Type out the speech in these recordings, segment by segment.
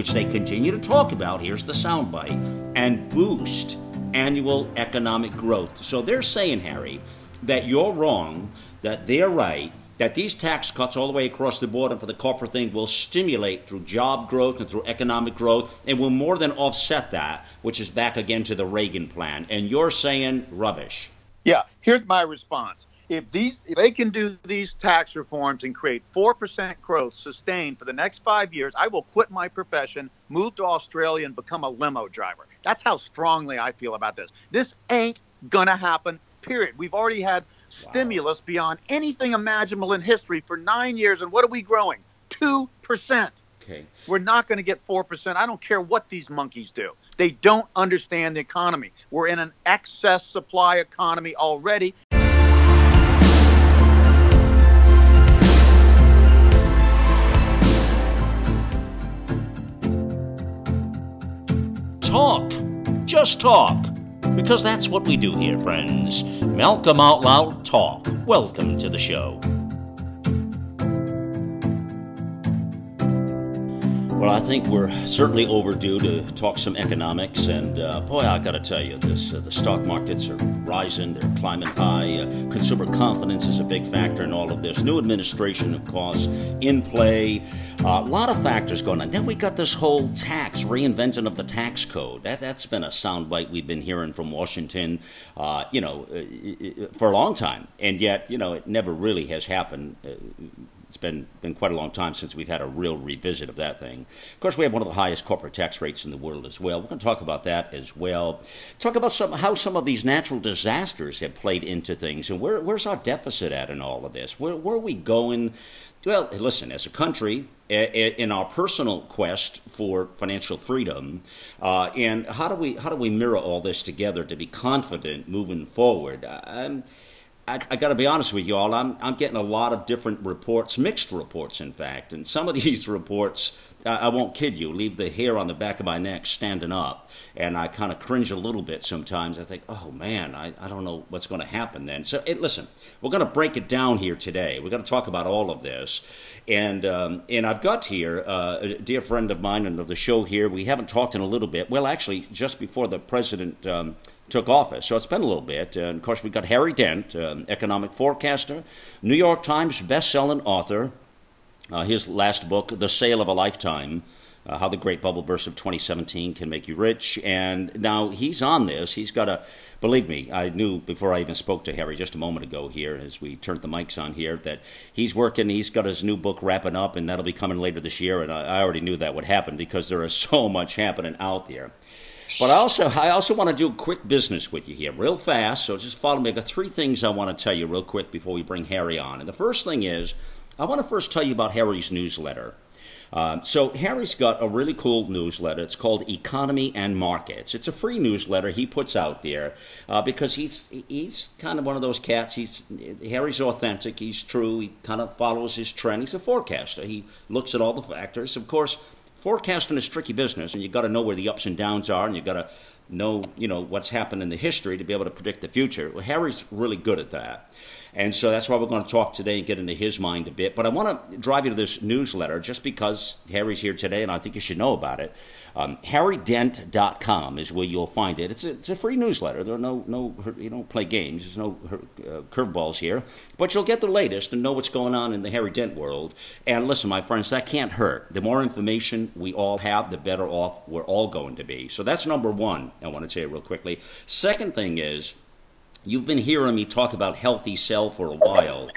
which they continue to talk about, here's the soundbite, and boost annual economic growth. So they're saying, Harry, that you're wrong, that they're right, that these tax cuts all the way across the board and for the corporate thing will stimulate through job growth and through economic growth and will more than offset that, which is back again to the Reagan plan. And you're saying rubbish. Yeah, here's my response. If these if they can do these tax reforms and create 4% growth sustained for the next 5 years, I will quit my profession, move to Australia and become a limo driver. That's how strongly I feel about this. This ain't to happen. Period. We've already had stimulus beyond anything imaginable in history for nine years. And what are we growing? 2%. Okay. We're not going to get 4%. I don't care what these monkeys do. They don't understand the economy. We're in an excess supply economy already. Talk. Just talk because that's what we do here, friends. Malcolm Out Loud Talk. Welcome to the show. Well, I think we're certainly overdue to talk some economics, and uh, boy, I got to tell you, this uh, the stock markets are rising; they're climbing high. Uh, consumer confidence is a big factor in all of this. New administration, of course, in play. A lot of factors going on. Then we got this whole tax reinvention of the tax code. That that's been a soundbite we've been hearing from Washington, uh, you know, uh, for a long time, and yet you know it never really has happened uh, it's been been quite a long time since we've had a real revisit of that thing. Of course, we have one of the highest corporate tax rates in the world as well. We're going to talk about that as well. Talk about some, how some of these natural disasters have played into things, and where, where's our deficit at in all of this? Where, where are we going? Well, listen, as a country, in our personal quest for financial freedom, uh, and how do we how do we mirror all this together to be confident moving forward? I'm, I, I got to be honest with you all. I'm I'm getting a lot of different reports, mixed reports, in fact, and some of these reports. I, I won't kid you, leave the hair on the back of my neck standing up. And I kind of cringe a little bit sometimes. I think, oh man, I, I don't know what's going to happen then. So, it, listen, we're going to break it down here today. We're going to talk about all of this. And, um, and I've got here uh, a dear friend of mine and of the show here. We haven't talked in a little bit. Well, actually, just before the president. Um, took office. So it's been a little bit. and of course, we've got Harry Dent, um, economic forecaster, New York Times best-selling author. Uh, his last book, The Sale of a Lifetime, uh, How the Great Bubble Burst of 2017 Can Make You Rich. And now he's on this. He's got a, believe me, I knew before I even spoke to Harry just a moment ago here as we turned the mics on here that he's working, he's got his new book wrapping up, and that'll be coming later this year. And I, I already knew that would happen because there is so much happening out there. But I also, I also want to do a quick business with you here, real fast. So just follow me. I got three things I want to tell you real quick before we bring Harry on. And the first thing is, I want to first tell you about Harry's newsletter. Uh, so Harry's got a really cool newsletter. It's called Economy and Markets. It's a free newsletter he puts out there uh, because he's he's kind of one of those cats. He's Harry's authentic. He's true. He kind of follows his trend. He's a forecaster. He looks at all the factors. Of course forecasting is tricky business, and you've got to know where the ups and downs are, and you've got to know you know what's happened in the history to be able to predict the future. Well, Harry's really good at that. And so that's why we're going to talk today and get into his mind a bit. But I want to drive you to this newsletter just because Harry's here today and I think you should know about it. Um, HarryDent.com is where you'll find it. It's a, it's a free newsletter. There are no, no, you don't play games. There's no uh, curveballs here. But you'll get the latest and know what's going on in the Harry Dent world. And listen, my friends, that can't hurt. The more information we all have, the better off we're all going to be. So that's number one, I want to say real quickly. Second thing is, You've been hearing me talk about healthy cell for a while.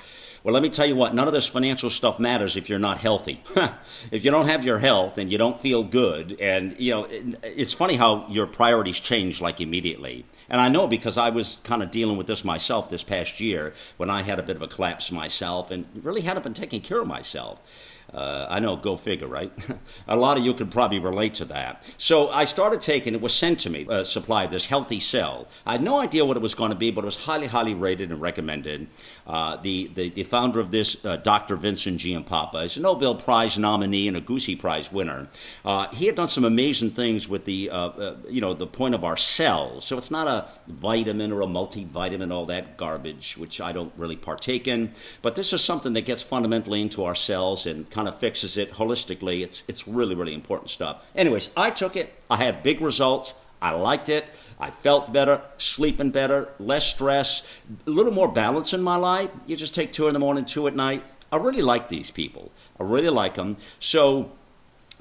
Well, let me tell you what, none of this financial stuff matters if you're not healthy. if you don't have your health and you don't feel good, and, you know, it's funny how your priorities change like immediately. And I know because I was kind of dealing with this myself this past year when I had a bit of a collapse myself and really hadn't been taking care of myself. Uh, I know, go figure, right? a lot of you could probably relate to that. So I started taking, it was sent to me, a supply of this healthy cell. I had no idea what it was going to be, but it was highly, highly rated and recommended. Uh, the, the, the, founder of this, uh, Dr. Vincent Giampapa, is a Nobel Prize nominee and a Gusi Prize winner. Uh, he had done some amazing things with the, uh, uh, you know, the point of our cells. So it's not a vitamin or a multivitamin, all that garbage, which I don't really partake in. But this is something that gets fundamentally into our cells and kind of fixes it holistically. It's, it's really, really important stuff. Anyways, I took it. I had big results. I liked it. I felt better, sleeping better, less stress, a little more balance in my life. You just take two in the morning, two at night. I really like these people. I really like them. So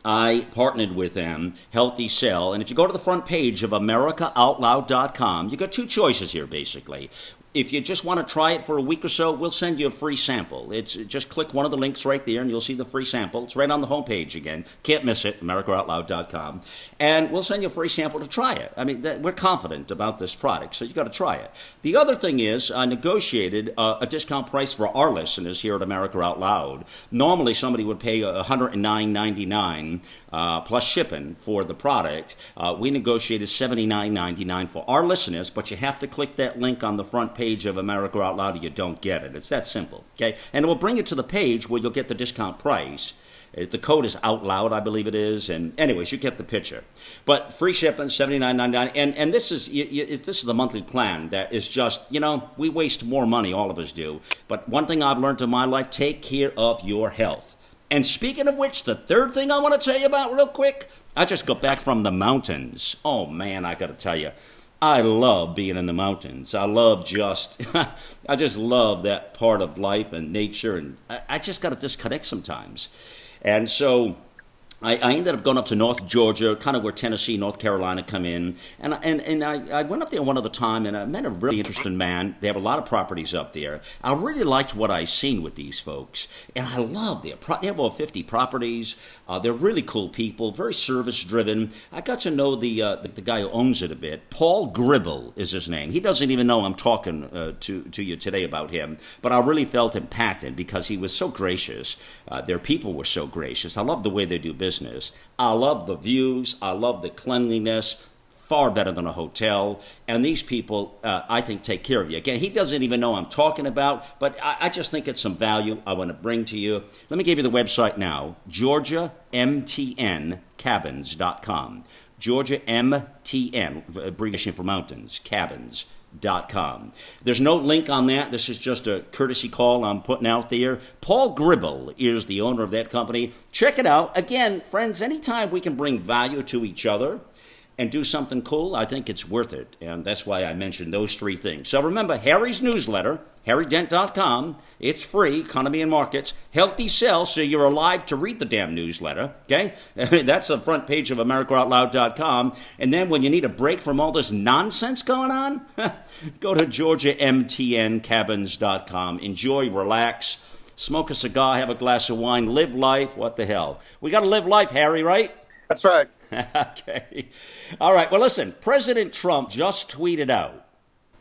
I partnered with them, Healthy Cell. And if you go to the front page of AmericaOutloud.com, you got two choices here, basically if you just want to try it for a week or so, we'll send you a free sample. It's just click one of the links right there, and you'll see the free sample. It's right on the homepage again. Can't miss it. AmericaOutloud.com, and we'll send you a free sample to try it. I mean, we're confident about this product, so you got to try it. The other thing is, I negotiated uh, a discount price for our listeners here at America Out Loud. Normally, somebody would pay $109.99 uh, plus shipping for the product. Uh, we negotiated $79.99 for our listeners, but you have to click that link on the front page of America Out Loud or you don't get it. It's that simple, okay? And it will bring you to the page where you'll get the discount price. Uh, the code is out loud, I believe it is. And anyways, you get the picture. But free shipping, seventy nine ninety nine. And and this is this is the monthly plan that is just you know we waste more money, all of us do. But one thing I've learned in my life: take care of your health. And speaking of which, the third thing I want to tell you about real quick, I just got back from the mountains. Oh man, I got to tell you. I love being in the mountains. I love just, I just love that part of life and nature, and I, I just got to disconnect sometimes. And so I, I, ended up going up to North Georgia, kind of where Tennessee, North Carolina come in. And, and, and I, I went up there one other time and I met a really interesting man. They have a lot of properties up there. I really liked what I seen with these folks. And I love their, they have over 50 properties. Uh, they're really cool people, very service driven. I got to know the, uh, the, the guy who owns it a bit. Paul Gribble is his name. He doesn't even know I'm talking uh, to to you today about him, but I really felt impacted because he was so gracious. Uh, their people were so gracious. I love the way they do business. I love the views. I love the cleanliness far better than a hotel. And these people, uh, I think, take care of you. Again, he doesn't even know I'm talking about, but I, I just think it's some value I want to bring to you. Let me give you the website now GeorgiaMTNCabins.com. Georgia MTN, abbreviation for mountains, cabins. Dot com. There's no link on that. This is just a courtesy call I'm putting out there. Paul Gribble is the owner of that company. Check it out. Again, friends, anytime we can bring value to each other, and do something cool, I think it's worth it. And that's why I mentioned those three things. So remember, Harry's newsletter, harrydent.com. It's free, economy and markets. Healthy Cell, so you're alive to read the damn newsletter. Okay? that's the front page of AmericaOutloud.com. And then when you need a break from all this nonsense going on, go to GeorgiaMTNCabins.com. Enjoy, relax, smoke a cigar, have a glass of wine, live life. What the hell? We got to live life, Harry, right? That's right. okay. All right. Well, listen. President Trump just tweeted out,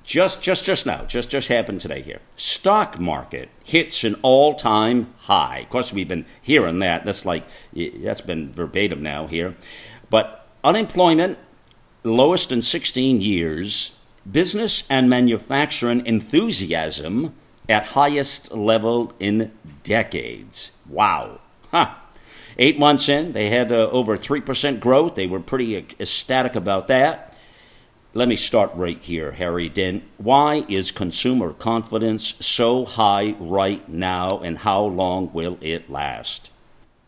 just just just now, just just happened today here. Stock market hits an all-time high. Of course, we've been hearing that. That's like that's been verbatim now here. But unemployment lowest in 16 years. Business and manufacturing enthusiasm at highest level in decades. Wow. Huh. Eight months in, they had uh, over 3% growth. They were pretty ecstatic about that. Let me start right here, Harry Dent. Why is consumer confidence so high right now, and how long will it last?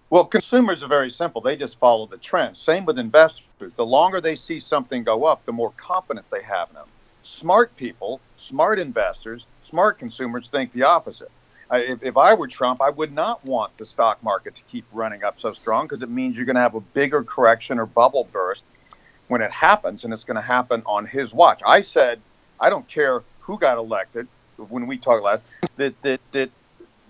Well, consumers are very simple. They just follow the trend. Same with investors. The longer they see something go up, the more confidence they have in them. Smart people, smart investors, smart consumers think the opposite if, if I were Trump, I would not want the stock market to keep running up so strong because it means you're going to have a bigger correction or bubble burst when it happens, and it's going to happen on his watch. I said, I don't care who got elected when we talked last, that, that, that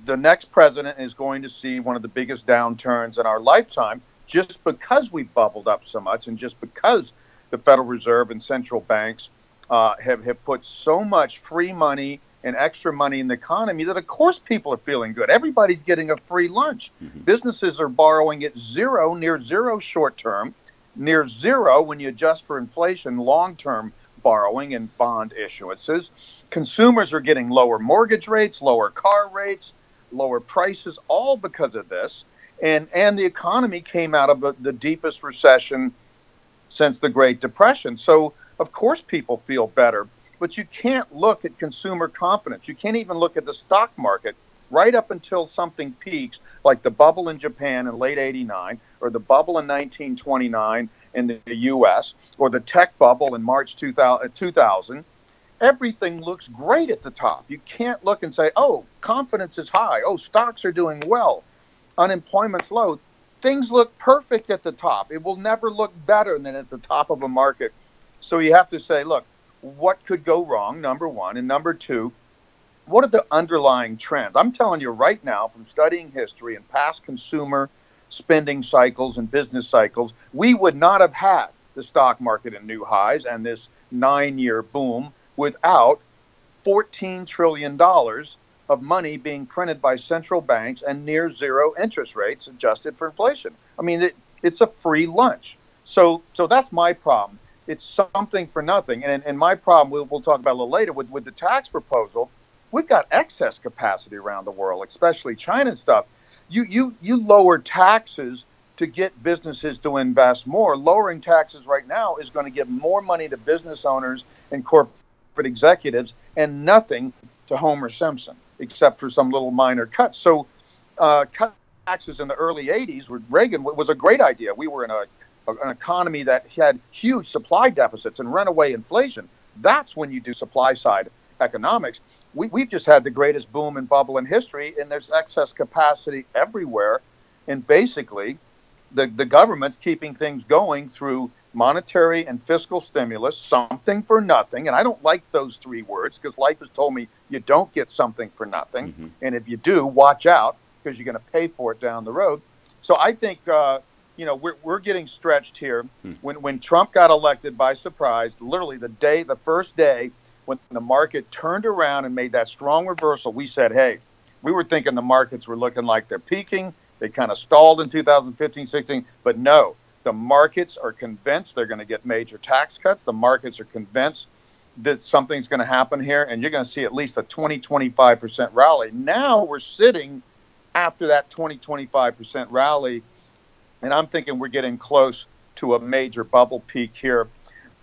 the next president is going to see one of the biggest downturns in our lifetime just because we bubbled up so much and just because the Federal Reserve and central banks uh, have, have put so much free money and extra money in the economy that of course people are feeling good. Everybody's getting a free lunch. Mm-hmm. Businesses are borrowing at zero, near zero short term, near zero when you adjust for inflation, long term borrowing and bond issuances. Consumers are getting lower mortgage rates, lower car rates, lower prices, all because of this. And and the economy came out of the deepest recession since the Great Depression. So of course people feel better. But you can't look at consumer confidence. You can't even look at the stock market right up until something peaks, like the bubble in Japan in late 89, or the bubble in 1929 in the US, or the tech bubble in March 2000. Uh, Everything looks great at the top. You can't look and say, oh, confidence is high. Oh, stocks are doing well. Unemployment's low. Things look perfect at the top. It will never look better than at the top of a market. So you have to say, look, what could go wrong, number one. And number two, what are the underlying trends? I'm telling you right now from studying history and past consumer spending cycles and business cycles, we would not have had the stock market in new highs and this nine year boom without $14 trillion of money being printed by central banks and near zero interest rates adjusted for inflation. I mean, it, it's a free lunch. So, so that's my problem. It's something for nothing. And, and my problem, we'll, we'll talk about a little later, with, with the tax proposal, we've got excess capacity around the world, especially China and stuff. You, you, you lower taxes to get businesses to invest more. Lowering taxes right now is going to give more money to business owners and corporate executives and nothing to Homer Simpson, except for some little minor cuts. So, uh, cut taxes in the early 80s with Reagan was a great idea. We were in a, an economy that had huge supply deficits and runaway inflation. That's when you do supply side economics we, we've just had the greatest boom and bubble in history, and there's excess capacity everywhere. And basically, the, the government's keeping things going through monetary and fiscal stimulus, something for nothing. And I don't like those three words because life has told me you don't get something for nothing. Mm-hmm. And if you do, watch out because you're going to pay for it down the road. So I think, uh, you know, we're, we're getting stretched here. Hmm. When, when Trump got elected by surprise, literally the day, the first day when the market turned around and made that strong reversal, we said, hey, we were thinking the markets were looking like they're peaking. They kind of stalled in 2015, 16, but no, the markets are convinced they're going to get major tax cuts. The markets are convinced that something's going to happen here, and you're going to see at least a 20, 25% rally. Now we're sitting after that 20, 25% rally, and I'm thinking we're getting close to a major bubble peak here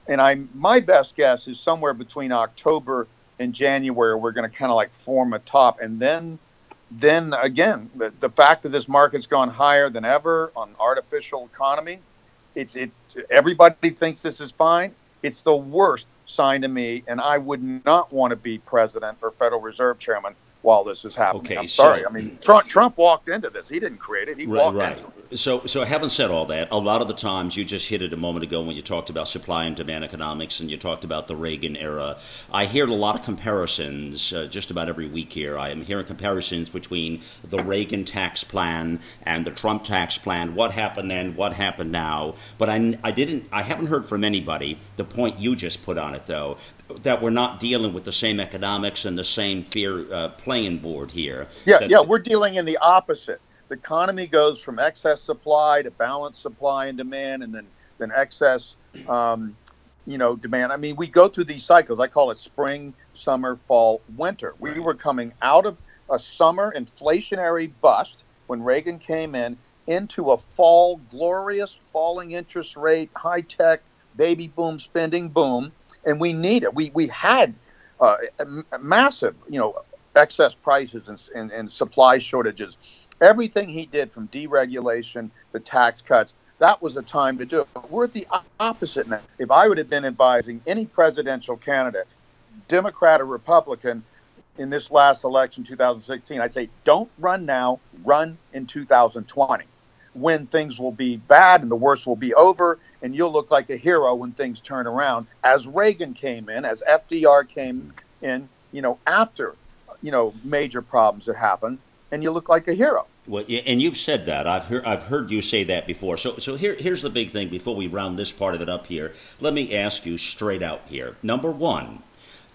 and I my best guess is somewhere between October and January we're going to kind of like form a top, and then then again the, the fact that this market's gone higher than ever on artificial economy, it's it everybody thinks this is fine. It's the worst sign to me, and I would not want to be president or Federal Reserve chairman while this is happening. Okay, I'm sorry. So, I mean, Trump, Trump walked into this. He didn't create it. He right, walked right. into it. So, so having said all that, a lot of the times you just hit it a moment ago when you talked about supply and demand economics and you talked about the Reagan era. I hear a lot of comparisons uh, just about every week here. I am hearing comparisons between the Reagan tax plan and the Trump tax plan. What happened then? What happened now? But I, I didn't. I haven't heard from anybody the point you just put on it, though, that we're not dealing with the same economics and the same fear uh, playing board here. Yeah, yeah, we're dealing in the opposite the economy goes from excess supply to balanced supply and demand, and then then excess, um, you know, demand. I mean, we go through these cycles. I call it spring, summer, fall, winter. We were coming out of a summer inflationary bust when Reagan came in into a fall, glorious falling interest rate, high tech, baby boom spending boom, and we need it. We we had uh, massive, you know, excess prices and, and, and supply shortages Everything he did from deregulation, the tax cuts, that was the time to do it. But we're at the opposite now. If I would have been advising any presidential candidate, Democrat or Republican, in this last election, 2016, I'd say don't run now, run in 2020 when things will be bad and the worst will be over, and you'll look like a hero when things turn around. As Reagan came in, as FDR came in, you know, after, you know, major problems that happened, and you look like a hero. Well, and you've said that. I've heard I've heard you say that before. So so here here's the big thing. Before we round this part of it up here, let me ask you straight out here. Number one,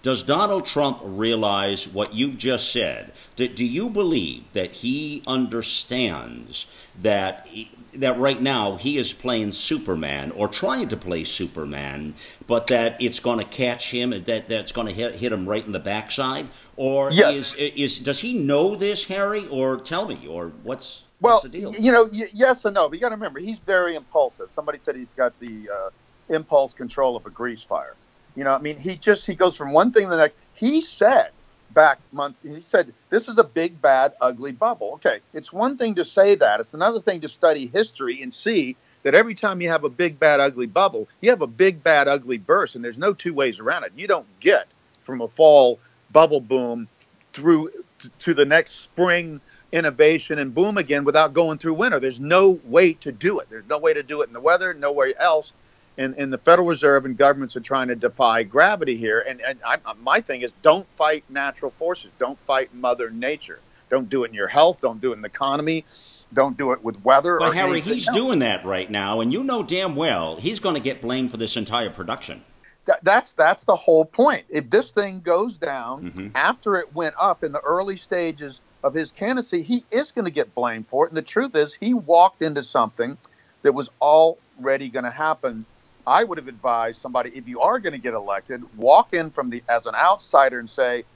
does Donald Trump realize what you've just said? Do, do you believe that he understands that that right now he is playing Superman or trying to play Superman, but that it's going to catch him, and that that's going to hit, hit him right in the backside? Or is is does he know this, Harry? Or tell me, or what's well, what's the deal? You know, y- yes and no. But you got to remember, he's very impulsive. Somebody said he's got the uh, impulse control of a grease fire. You know, I mean, he just he goes from one thing to the next. He said back months, he said this is a big, bad, ugly bubble. Okay, it's one thing to say that. It's another thing to study history and see that every time you have a big, bad, ugly bubble, you have a big, bad, ugly burst, and there's no two ways around it. You don't get from a fall bubble boom through to the next spring innovation and boom again without going through winter. There's no way to do it. There's no way to do it in the weather, no way else. And, and the Federal Reserve and governments are trying to defy gravity here. And, and I, my thing is don't fight natural forces. Don't fight Mother Nature. Don't do it in your health. Don't do it in the economy. Don't do it with weather. But Harry, he's else. doing that right now, and you know damn well he's going to get blamed for this entire production. That, that's that's the whole point. If this thing goes down mm-hmm. after it went up in the early stages of his candidacy, he is going to get blamed for it. And the truth is, he walked into something that was already going to happen. I would have advised somebody if you are going to get elected, walk in from the as an outsider and say,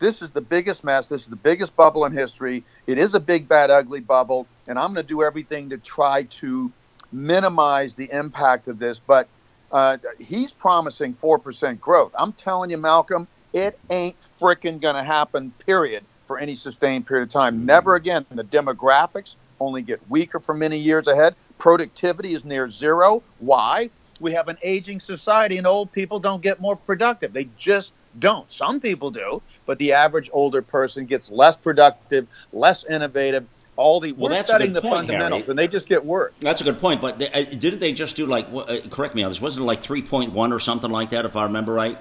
"This is the biggest mess. This is the biggest bubble in history. It is a big, bad, ugly bubble, and I'm going to do everything to try to minimize the impact of this." But uh, he's promising four percent growth. I'm telling you, Malcolm, it ain't freaking going to happen. Period for any sustained period of time. Never again. The demographics only get weaker for many years ahead. Productivity is near zero. Why? We have an aging society, and old people don't get more productive. They just don't. Some people do, but the average older person gets less productive, less innovative. All the well, we're studying the point, fundamentals, Harry. and they just get worse. That's a good point. But they, uh, didn't they just do like? Uh, correct me on this. Wasn't it like three point one or something like that, if I remember right?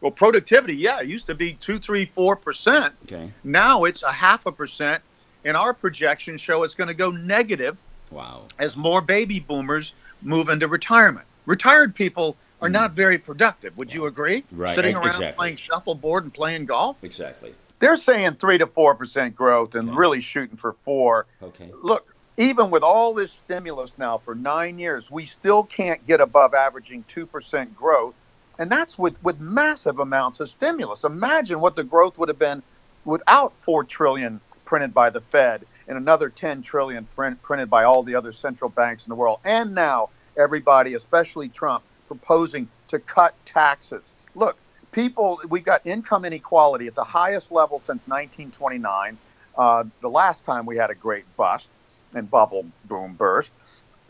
Well, productivity, yeah, it used to be two, three, four percent. Okay. Now it's a half a percent, and our projections show it's going to go negative. Wow. As more baby boomers move into retirement, retired people are mm. not very productive. Would wow. you agree? Right. Sitting around exactly. playing shuffleboard and playing golf. Exactly. They're saying three to four percent growth and okay. really shooting for four. Okay. Look, even with all this stimulus now for nine years, we still can't get above averaging two percent growth and that's with, with massive amounts of stimulus. Imagine what the growth would have been without four trillion printed by the Fed and another 10 trillion printed by all the other central banks in the world. And now everybody, especially Trump, proposing to cut taxes. Look, people, we've got income inequality at the highest level since 1929, uh, the last time we had a great bust and bubble boom burst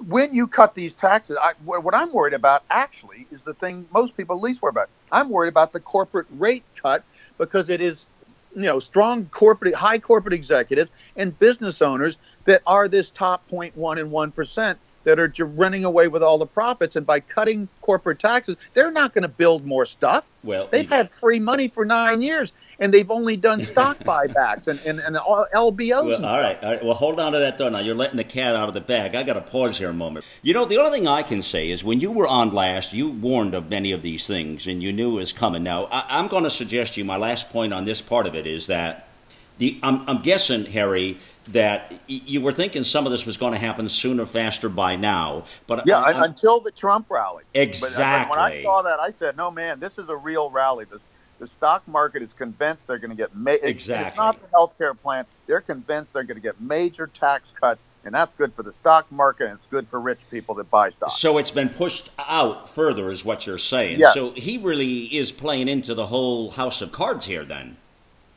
when you cut these taxes, I, what I'm worried about actually is the thing most people least worry about. I'm worried about the corporate rate cut because it is, you know, strong corporate, high corporate executives and business owners that are this top 0.1 and 1 percent that are running away with all the profits. And by cutting corporate taxes, they're not going to build more stuff. Well, they've had free money for nine years, and they've only done stock buybacks and, and, and LBOs. Well, all right, all right. Well, hold on to that though. Now you're letting the cat out of the bag. I got to pause here a moment. You know, the only thing I can say is when you were on last, you warned of many of these things, and you knew it was coming. Now, I, I'm going to suggest to you my last point on this part of it is that the I'm, I'm guessing, Harry, that you were thinking some of this was going to happen sooner, faster by now. But yeah, I, until the Trump rally. Exactly. Uh, but, when I saw that, I said, "No, man, this is a real rally. The, the stock market is convinced they're going to get ma- exactly. It's not the healthcare plan. They're convinced they're going to get major tax cuts." And that's good for the stock market, and it's good for rich people that buy stocks. So it's been pushed out further, is what you're saying. Yes. So he really is playing into the whole house of cards here, then.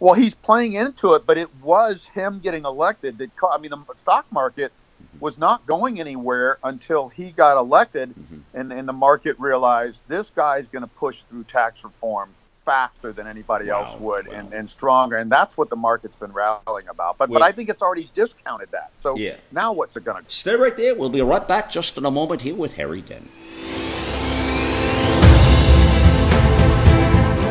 Well, he's playing into it, but it was him getting elected that. I mean, the stock market mm-hmm. was not going anywhere until he got elected, mm-hmm. and, and the market realized this guy's going to push through tax reform faster than anybody wow. else would wow. and, and stronger. And that's what the market's been rallying about. But, well, but I think it's already discounted that. So yeah. now what's it going to Stay right there. We'll be right back just in a moment here with Harry Dent.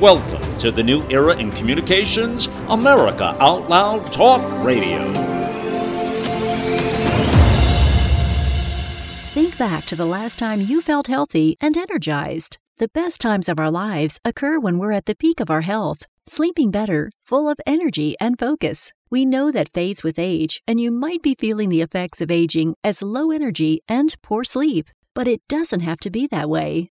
Welcome to the new era in communications, America Out Loud Talk Radio. Think back to the last time you felt healthy and energized. The best times of our lives occur when we're at the peak of our health sleeping better, full of energy and focus. We know that fades with age, and you might be feeling the effects of aging as low energy and poor sleep. But it doesn't have to be that way.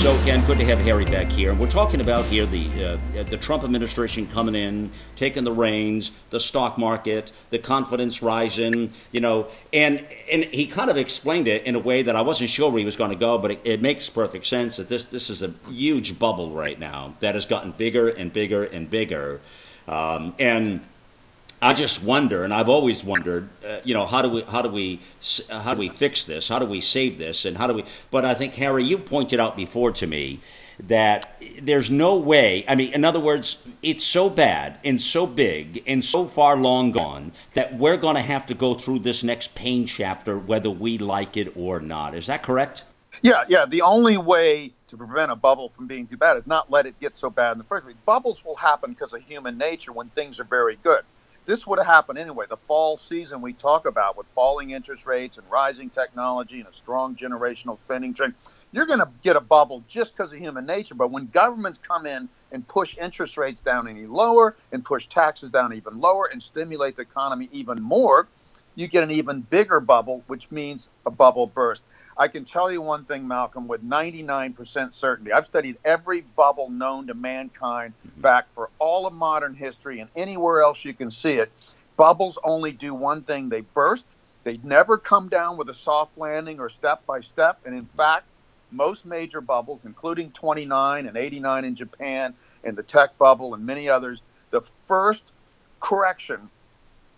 So again, good to have Harry back here. And we're talking about here the uh, the Trump administration coming in, taking the reins, the stock market, the confidence rising, you know, and and he kind of explained it in a way that I wasn't sure where he was going to go, but it, it makes perfect sense that this this is a huge bubble right now that has gotten bigger and bigger and bigger, um, and I just wonder, and I've always wondered, uh, you know, how do we, how do we, how do we fix this? How do we save this? And how do we? But I think Harry, you pointed out before to me that there's no way. I mean, in other words, it's so bad and so big and so far long gone that we're going to have to go through this next pain chapter, whether we like it or not. Is that correct? Yeah, yeah. The only way to prevent a bubble from being too bad is not let it get so bad in the first place. Bubbles will happen because of human nature when things are very good this would have happened anyway. The fall season we talk about with falling interest rates and rising technology and a strong generational spending trend, you're going to get a bubble just because of human nature. But when governments come in and push interest rates down any lower and push taxes down even lower and stimulate the economy even more, you get an even bigger bubble, which means a bubble burst. I can tell you one thing, Malcolm, with 99% certainty. I've studied every bubble known to mankind mm-hmm. back for all of modern history and anywhere else you can see it. Bubbles only do one thing they burst. They never come down with a soft landing or step by step. And in fact, most major bubbles, including 29 and 89 in Japan and the tech bubble and many others, the first correction,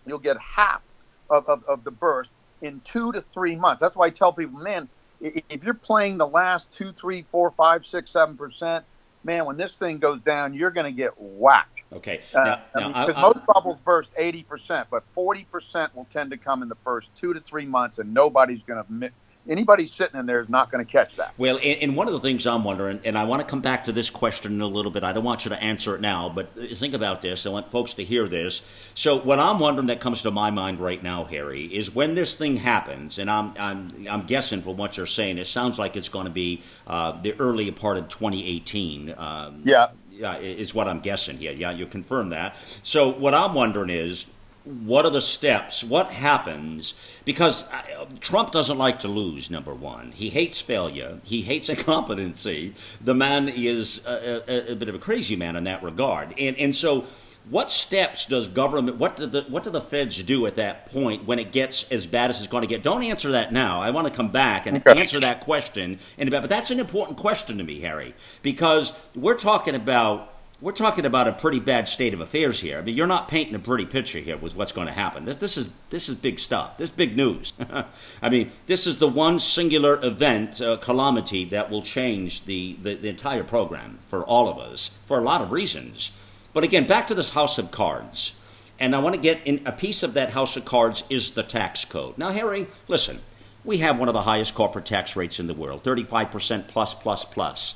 you'll get half of, of, of the burst in two to three months. That's why I tell people, man, if you're playing the last two, three, four, five, six, seven percent, man, when this thing goes down, you're going to get whacked. Okay. Uh, now, uh, now, because most bubbles burst 80%, but 40% will tend to come in the first two to three months, and nobody's going to anybody sitting in there is not going to catch that. Well, and, and, one of the things I'm wondering, and I want to come back to this question in a little bit. I don't want you to answer it now, but think about this. I want folks to hear this. So, what I'm wondering that comes to my mind right now, Harry, is when this thing happens, and I'm I'm I'm guessing from what you're saying, it sounds like it's going to be uh, the early part of 2018. Um, yeah. Yeah, is what I'm guessing here. Yeah, you confirm that. So, what I'm wondering is, what are the steps? What happens? Because uh, Trump doesn't like to lose, number one. He hates failure. He hates incompetency. The man is a, a, a, bit of a crazy man in that regard. And, and so, what steps does government, what do, the, what do the feds do at that point when it gets as bad as it's going to get? Don't answer that now. I want to come back and okay. answer that question. But that's an important question to me, Harry, because we're talking about we're talking about a pretty bad state of affairs here. I mean, you're not painting a pretty picture here with what's going to happen. This, this is this is big stuff. This is big news. I mean, this is the one singular event, uh, calamity that will change the, the, the entire program for all of us for a lot of reasons. But again, back to this house of cards, and I want to get in a piece of that house of cards is the tax code. Now, Harry, listen, we have one of the highest corporate tax rates in the world, 35% plus plus plus.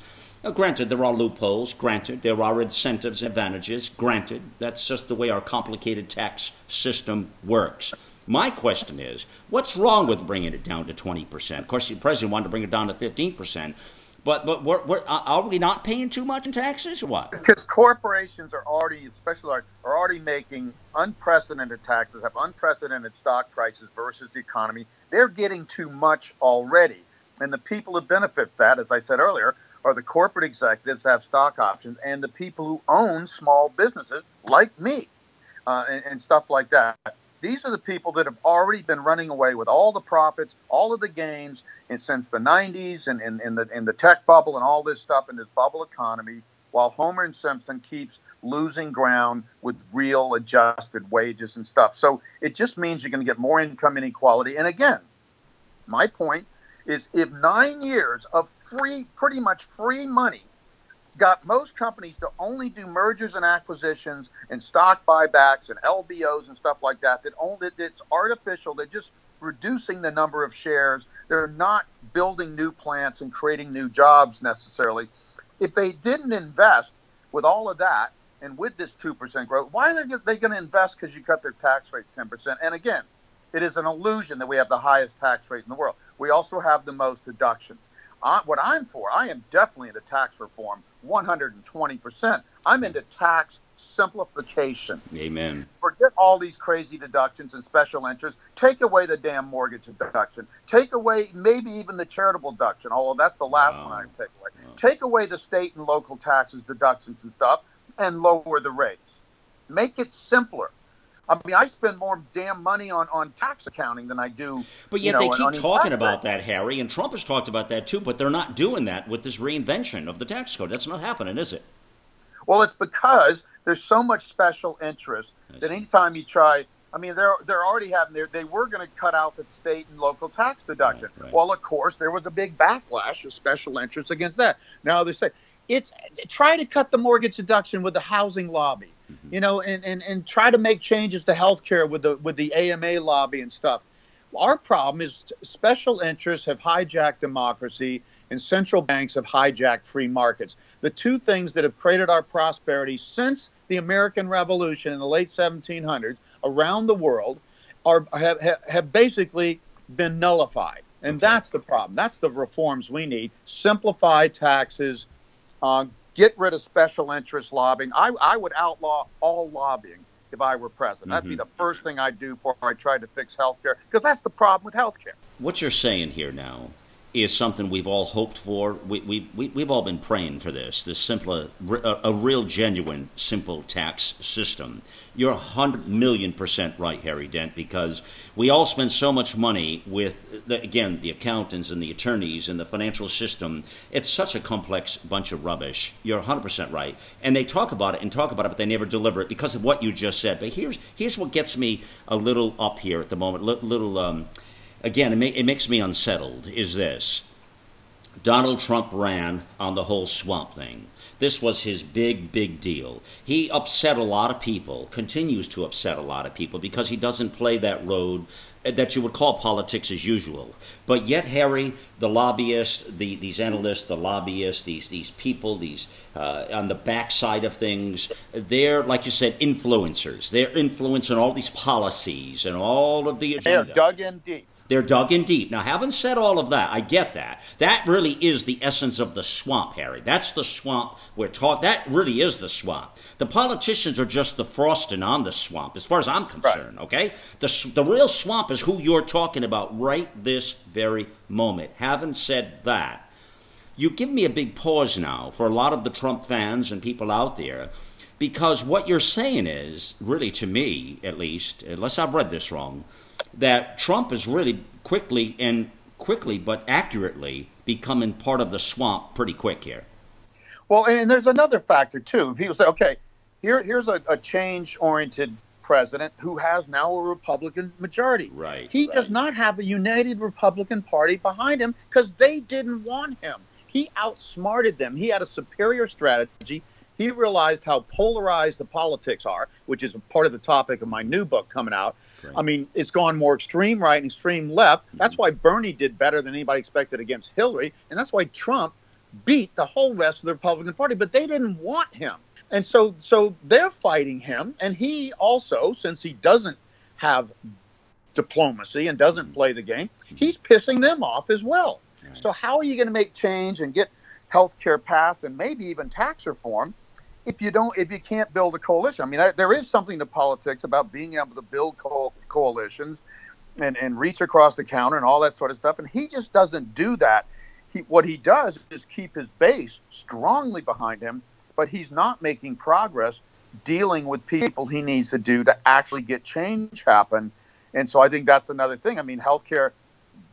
Granted, there are loopholes. Granted, there are incentives and advantages. Granted, that's just the way our complicated tax system works. My question is, what's wrong with bringing it down to 20%? Of course, the president wanted to bring it down to 15%. But but we're, we're, uh, are we not paying too much in taxes or what? Because corporations are already, especially are, are already making unprecedented taxes, have unprecedented stock prices versus the economy. They're getting too much already, and the people who benefit that, as I said earlier, are the corporate executives have stock options and the people who own small businesses like me uh, and, and stuff like that. These are the people that have already been running away with all the profits, all of the gains, and since the 90s and in the in the tech bubble and all this stuff in this bubble economy. while Homer and Simpson keeps losing ground with real adjusted wages and stuff. So it just means you're going to get more income inequality. And again, my point is if nine years of free, pretty much free money, got most companies to only do mergers and acquisitions and stock buybacks and LBOs and stuff like that, that only it's artificial. They're just reducing the number of shares. They're not building new plants and creating new jobs necessarily. If they didn't invest with all of that and with this 2% growth, why are they going to invest because you cut their tax rate 10%? And again, it is an illusion that we have the highest tax rate in the world. We also have the most deductions. I, what I'm for, I am definitely into tax reform, 120%. I'm into tax simplification. Amen. Forget all these crazy deductions and special interests. Take away the damn mortgage deduction. Take away maybe even the charitable deduction, although that's the last wow. one I'd take away. Wow. Take away the state and local taxes, deductions, and stuff, and lower the rates. Make it simpler. I mean, I spend more damn money on, on tax accounting than I do. But yet you know, they keep talking about that, Harry, and Trump has talked about that too. But they're not doing that with this reinvention of the tax code. That's not happening, is it? Well, it's because there's so much special interest that anytime you try, I mean, they're they're already having they they were going to cut out the state and local tax deduction. Right, right. Well, of course, there was a big backlash of special interest against that. Now they say it's try to cut the mortgage deduction with the housing lobby mm-hmm. you know, and, and, and try to make changes to healthcare with the with the AMA lobby and stuff. Our problem is special interests have hijacked democracy and central banks have hijacked free markets. The two things that have created our prosperity since the American Revolution in the late 1700s around the world are have, have basically been nullified. And okay. that's the problem. That's the reforms we need. Simplify taxes, uh, get rid of special interest lobbying. I, I would outlaw all lobbying if I were president. That'd be mm-hmm. the first thing I'd do before I tried to fix health care, because that's the problem with health care. What you're saying here now is something we've all hoped for. We, we, we, we've all been praying for this, this simple, a, a real, genuine, simple tax system. You're 100 million percent right, Harry Dent, because we all spend so much money with, the, again, the accountants and the attorneys and the financial system. It's such a complex bunch of rubbish. You're 100% right. And they talk about it and talk about it, but they never deliver it because of what you just said. But here's, here's what gets me a little up here at the moment, little. Um, again, it, ma- it makes me unsettled, is this. Donald Trump ran on the whole swamp thing. This was his big, big deal. He upset a lot of people, continues to upset a lot of people because he doesn't play that road that you would call politics as usual. But yet, Harry, the lobbyists, the, these analysts, the lobbyists, these these people, these uh, on the backside of things, they're like you said, influencers. They're influencing all these policies and all of the agenda. They're dug in deep. They're dug in deep. Now, having said all of that, I get that. That really is the essence of the swamp, Harry. That's the swamp we're talking. That really is the swamp. The politicians are just the frosting on the swamp, as far as I'm concerned. Right. Okay, the the real swamp is who you're talking about right this very moment. Having said that, you give me a big pause now for a lot of the Trump fans and people out there. Because what you're saying is, really to me at least, unless I've read this wrong, that Trump is really quickly and quickly but accurately becoming part of the swamp pretty quick here. Well, and there's another factor too. People say, okay, here here's a, a change-oriented president who has now a Republican majority. Right. He right. does not have a united Republican Party behind him because they didn't want him. He outsmarted them. He had a superior strategy. He realized how polarized the politics are, which is a part of the topic of my new book coming out. Right. I mean, it's gone more extreme right and extreme left. Mm-hmm. That's why Bernie did better than anybody expected against Hillary, and that's why Trump beat the whole rest of the Republican Party. But they didn't want him, and so so they're fighting him, and he also, since he doesn't have diplomacy and doesn't mm-hmm. play the game, mm-hmm. he's pissing them off as well. Right. So how are you going to make change and get health care passed and maybe even tax reform if you don't if you can't build a coalition i mean there is something to politics about being able to build co- coalitions and, and reach across the counter and all that sort of stuff. And he just doesn't do that. He, what he does is keep his base strongly behind him but he's not making progress dealing with people he needs to do to actually get change happen. And so i think that's another thing. I mean healthcare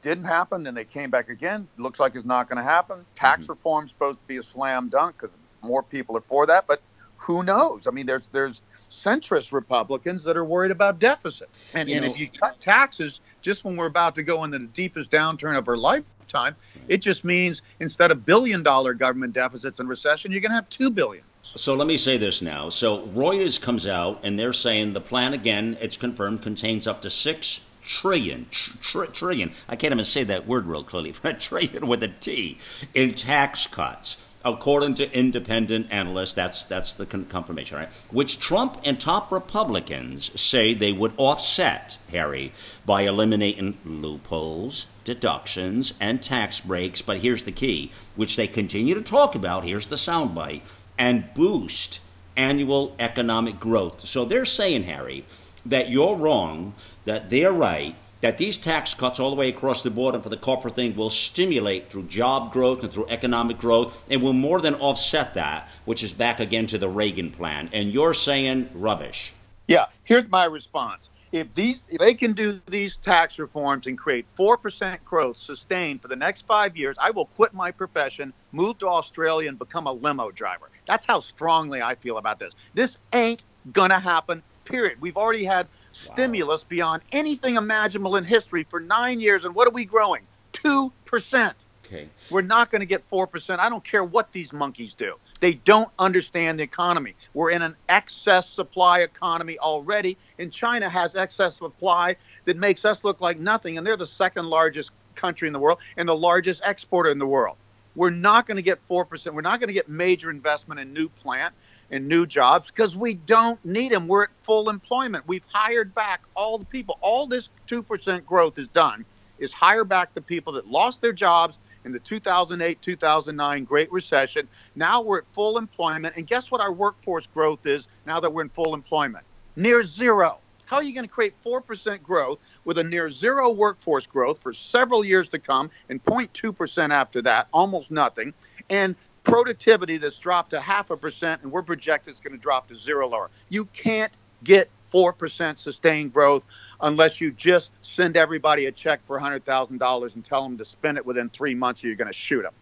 didn't happen and they came back again. Looks like it's not going to happen. Tax mm-hmm. reform supposed to be a slam dunk because more people are for that, but who knows? I mean, there's there's centrist Republicans that are worried about deficit, and, and if you cut taxes just when we're about to go into the deepest downturn of our lifetime, it just means instead of billion dollar government deficits and recession, you're going to have two billion. So let me say this now. So Reuters comes out and they're saying the plan again, it's confirmed, contains up to six trillion, tr- trillion. I can't even say that word real clearly. trillion with a T in tax cuts according to independent analysts, that's that's the confirmation, right? Which Trump and top Republicans say they would offset, Harry, by eliminating loopholes, deductions, and tax breaks. But here's the key, which they continue to talk about. Here's the soundbite, and boost annual economic growth. So they're saying, Harry, that you're wrong, that they're right, that these tax cuts all the way across the board and for the corporate thing will stimulate through job growth and through economic growth and will more than offset that, which is back again to the Reagan plan. And you're saying rubbish. Yeah, here's my response. If these if they can do these tax reforms and create 4% growth sustained for the next 5 years, I will quit my profession, move to Australia and become a limo driver. That's how strongly I feel about this. This ain't to happen. Period. We've already had stimulus beyond anything imaginable in history for nine years. And what are we growing? 2%. Okay. We're not going to get 4%. I don't care what these monkeys do. They don't understand the economy. We're in an excess supply economy already, and China has excess supply that makes us look like nothing. And they're the second largest country in the world and the largest exporter in the world. We're not going to get 4%. We're not going to get major investment in new plant and new jobs because we don't need them. We're at full employment. We've hired back all the people. All this 2% growth is done is hire back the people that lost their jobs in the 2008 2009 Great Recession. Now we're at full employment. And guess what our workforce growth is now that we're in full employment? Near zero. How are you going to create 4% growth with a near zero workforce growth for several years to come and 0.2% after that, almost nothing, and productivity that's dropped to half a percent, and we're projected it's going to drop to zero lower. You can't get 4% sustained growth unless you just send everybody a check for $100,000 and tell them to spend it within three months or you're going to shoot them.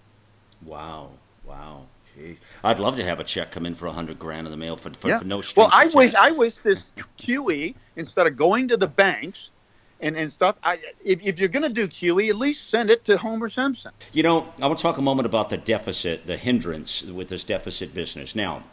Wow. Wow. Jeez. I'd love to have a check come in for a hundred grand in the mail for, for, yeah. for no Well, I wish I wish this QE instead of going to the banks and, and stuff. I, if, if you're going to do QE, at least send it to Homer Simpson. You know, I want to talk a moment about the deficit, the hindrance with this deficit business. Now,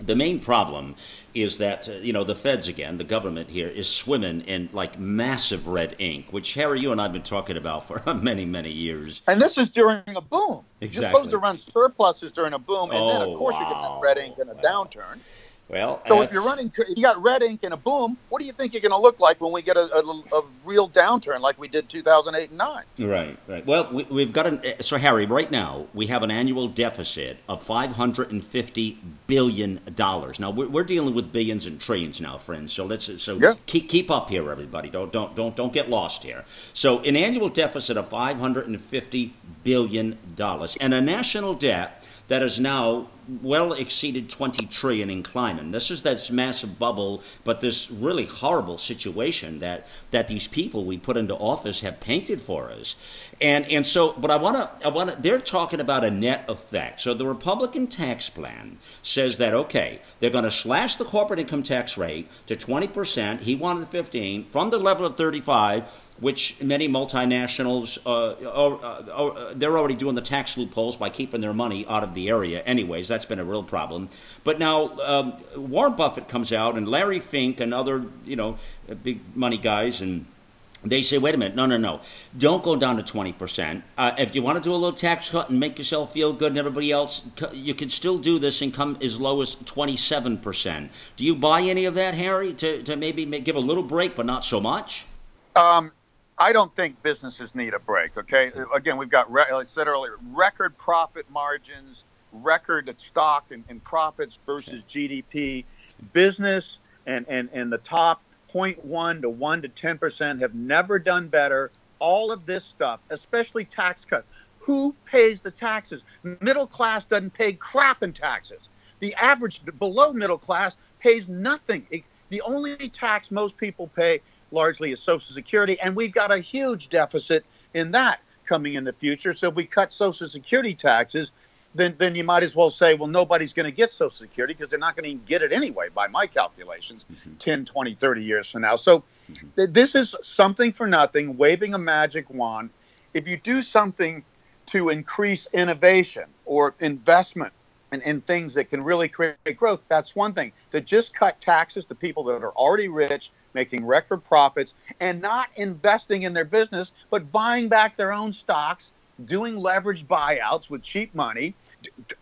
the main problem is that uh, you know the feds again, the government here is swimming in like massive red ink, which Harry, you and I've been talking about for many, many years. And this is during a boom. Exactly. You're supposed to run surpluses during a boom, and oh, then of course wow. you're getting red ink in a wow. downturn. Well, so if you're running, you got red ink and a boom. What do you think you're going to look like when we get a, a, a, real downturn like we did 2008 and 9? Right, right. Well, we, have got an eh, so Harry. Right now, we have an annual deficit of 550 billion dollars. Now we're, we're, dealing with billions and trillions now, friends. So let's so yeah. keep keep up here, everybody. Don't don't don't don't get lost here. So an annual deficit of 550 billion dollars and a national debt that has now well exceeded 20 trillion in climbing. This is this massive bubble, but this really horrible situation that that these people we put into office have painted for us. And and so, but I want to I want to. They're talking about a net effect. So the Republican tax plan says that okay, they're going to slash the corporate income tax rate to 20 percent. He wanted 15 from the level of 35 which many multinationals uh, are, are, they're already doing the tax loopholes by keeping their money out of the area. Anyways, that's been a real problem. But now um, Warren Buffett comes out and Larry Fink and other you know big money guys and. They say, wait a minute, no, no, no. Don't go down to 20%. Uh, if you want to do a little tax cut and make yourself feel good and everybody else, you can still do this and come as low as 27%. Do you buy any of that, Harry, to, to maybe give a little break, but not so much? Um, I don't think businesses need a break. Okay, again, we've got like I said earlier, record profit margins, record stock and, and profits versus GDP. Business and, and, and the top 0.1 to 1 to 10 percent have never done better. All of this stuff, especially tax cuts. Who pays the taxes? Middle class doesn't pay crap in taxes. The average below middle class pays nothing. It, the only tax most people pay largely is Social Security, and we've got a huge deficit in that coming in the future. So if we cut Social Security taxes, then then you might as well say, well, nobody's going to get Social Security because they're not going to get it anyway, by my calculations, mm-hmm. 10, 20, 30 years from now. So mm-hmm. th- this is something for nothing, waving a magic wand. If you do something to increase innovation or investment in, in things that can really create growth, that's one thing. To just cut taxes to people that are already rich, making record profits, and not investing in their business, but buying back their own stocks doing leveraged buyouts with cheap money,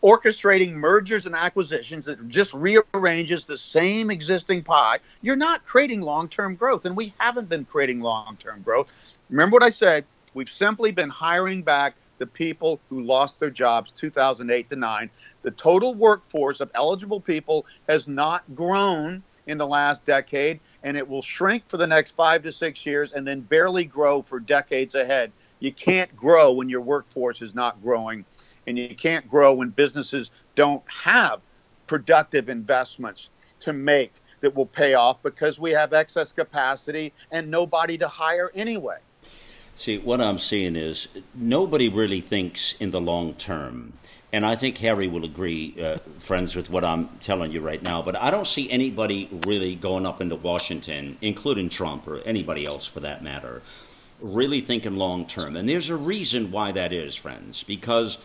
orchestrating mergers and acquisitions that just rearranges the same existing pie, you're not creating long term growth. And we haven't been creating long term growth. Remember what I said? We've simply been hiring back the people who lost their jobs 2008 to 9. The total workforce of eligible people has not grown in the last decade, and it will shrink for the next five to six years and then barely grow for decades ahead. You can't grow when your workforce is not growing, and you can't grow when businesses don't have productive investments to make that will pay off because we have excess capacity and nobody to hire anyway. See, what I'm seeing is nobody really thinks in the long term. And I think Harry will agree, uh, friends, with what I'm telling you right now. But I don't see anybody really going up into Washington, including Trump or anybody else for that matter, really thinking long term. And there's a reason why that is, friends, because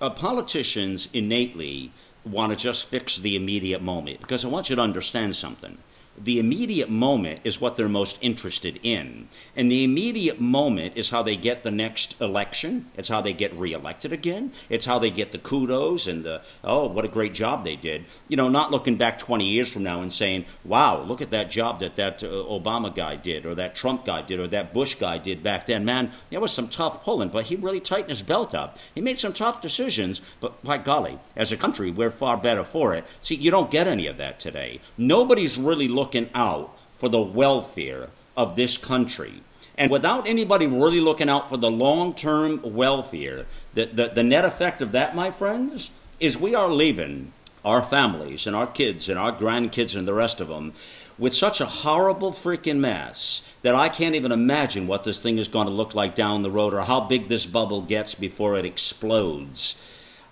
uh, politicians innately want to just fix the immediate moment. Because I want you to understand something the immediate moment is what they're most interested in. And the immediate moment is how they get the next election. It's how they get reelected again. It's how they get the kudos and the, oh, what a great job they did. You know, not looking back 20 years from now and saying, wow, look at that job that that uh, Obama guy did, or that Trump guy did, or that Bush guy did back then. Man, there was some tough pulling, but he really tightened his belt up. He made some tough decisions, but by golly, as a country, we're far better for it. See, you don't get any of that today. Nobody's really looking looking out for the welfare of this country. And without anybody really looking out for the long term welfare, the, the, the, net effect of that, my friends, is we are leaving our families and our kids and our grandkids and the rest of them with such a horrible freaking mess that I can't even imagine what this thing is going to look like down the road or how big this bubble gets before it explodes.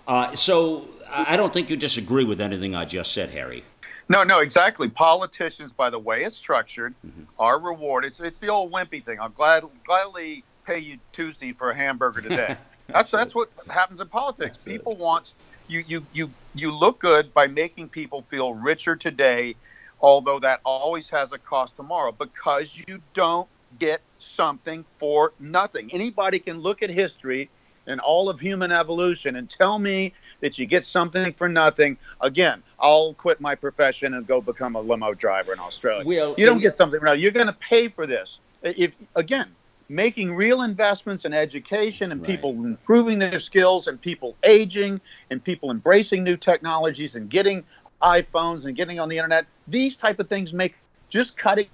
Uh, so I don't think you disagree with anything I just said, Harry. No, no, exactly. Politicians, by the way it's structured, mm-hmm. are rewarded. It's, it's, the old wimpy thing. I'll glad, gladly pay you Tuesday for a hamburger today. that's that's what happens in politics. That's people it. want you you you you look good by making people feel richer today, although that always has a cost tomorrow because you don't get something for nothing. Anybody can look at history and all of human evolution and tell me that you get something for nothing, again, I'll quit my profession and go become a limo driver in Australia. Well, you don't get something for nothing. You're going to pay for this. If again, making real investments in education and right. people improving their skills and people aging and people embracing new technologies and getting iPhones and getting on the internet, these type of things make just cutting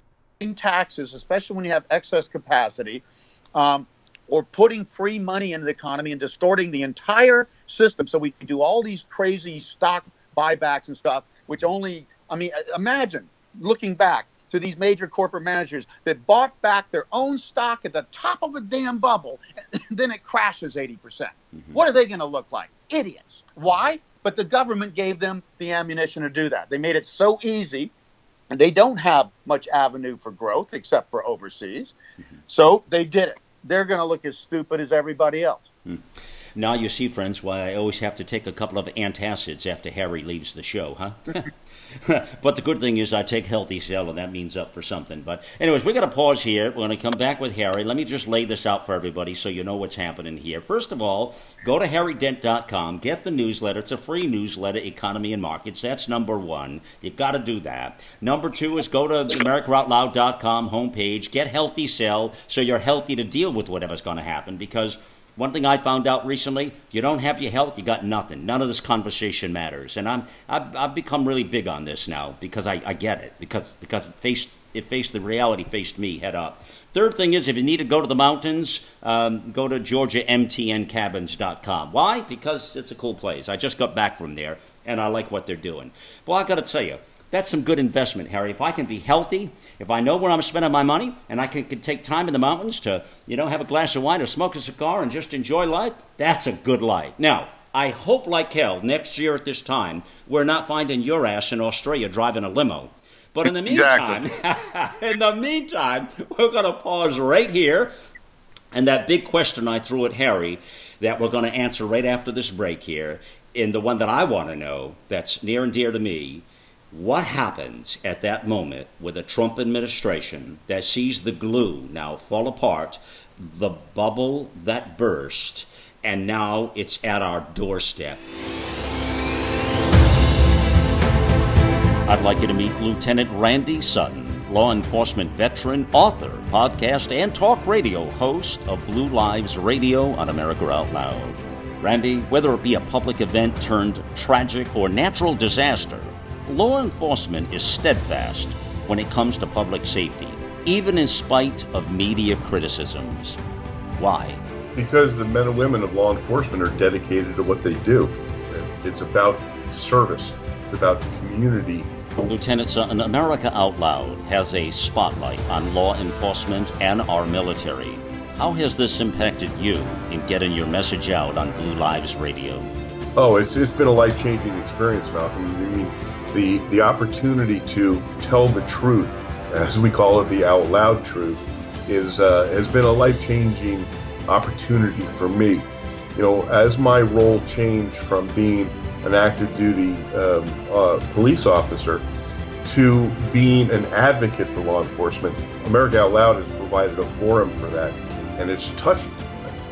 taxes, especially when you have excess capacity, um, or putting free money into the economy and distorting the entire system so we can do all these crazy stock buybacks and stuff, which only, I mean, imagine looking back to these major corporate managers that bought back their own stock at the top of the damn bubble, and then it crashes 80%. percent mm hmm What are they going to look like? Idiots. Why? But the government gave them the ammunition to do that. They made it so easy, and they don't have much avenue for growth except for overseas. Mm-hmm. So they did it they're going to look as stupid as everybody else. Hmm. Now you see, friends, why I always have to take a couple of antacids after Harry leaves the show, huh? but the good thing is I take Healthy Cell, and that means up for something. But anyways, we're going to pause here. We're going to come back with Harry. Let me just lay this out for everybody so you know what's happening here. First of all, go to harrydent.com, get the newsletter. It's a free newsletter, Economy and Markets. That's number one. You've got to do that. Number two is go to AmericaOutloud.com homepage, get Healthy Cell so you're healthy to deal with whatever's going to happen because – one thing I found out recently: you don't have your health, you got nothing. None of this conversation matters, and I'm I've, I've become really big on this now because I, I get it because because it faced it faced the reality faced me head up. Third thing is if you need to go to the mountains, um, go to GeorgiaMTNCabins.com. Why? Because it's a cool place. I just got back from there, and I like what they're doing. Well, I got to tell you that's some good investment, Harry. If I can be healthy, if I know where I'm spending my money, and I can, can, take time in the mountains to, you know, have a glass of wine or smoke a cigar and just enjoy life, that's a good life. Now, I hope like hell next year at this time we're not finding your ass in Australia driving a limo. But in the meantime, exactly. in the meantime, we're going to pause right here. And that big question I threw at Harry that we're going to answer right after this break here, in the one that I want to know that's near and dear to me, what happens at that moment with a Trump administration that sees the glue now fall apart, the bubble that burst, and now it's at our doorstep? I'd like you to meet Lieutenant Randy Sutton, law enforcement veteran, author, podcast, and talk radio host of Blue Lives Radio on America Out Loud. Randy, whether it be a public event turned tragic or natural disaster, law enforcement is steadfast when it comes to public safety, even in spite of media criticisms. Why? Because the men and women of law enforcement are dedicated to what they do. It's about service, it's about community Lieutenant Sutton, America Out Loud has a spotlight on law enforcement and our military. How has this impacted you in getting your message out on Blue Lives Radio? Oh, it's, it's been a life changing experience, Malcolm. I mean, the, the opportunity to tell the truth, as we call it, the out loud truth, is uh, has been a life changing opportunity for me. You know, as my role changed from being an active duty um, uh, police officer to being an advocate for law enforcement. America Out Loud has provided a forum for that, and it's touched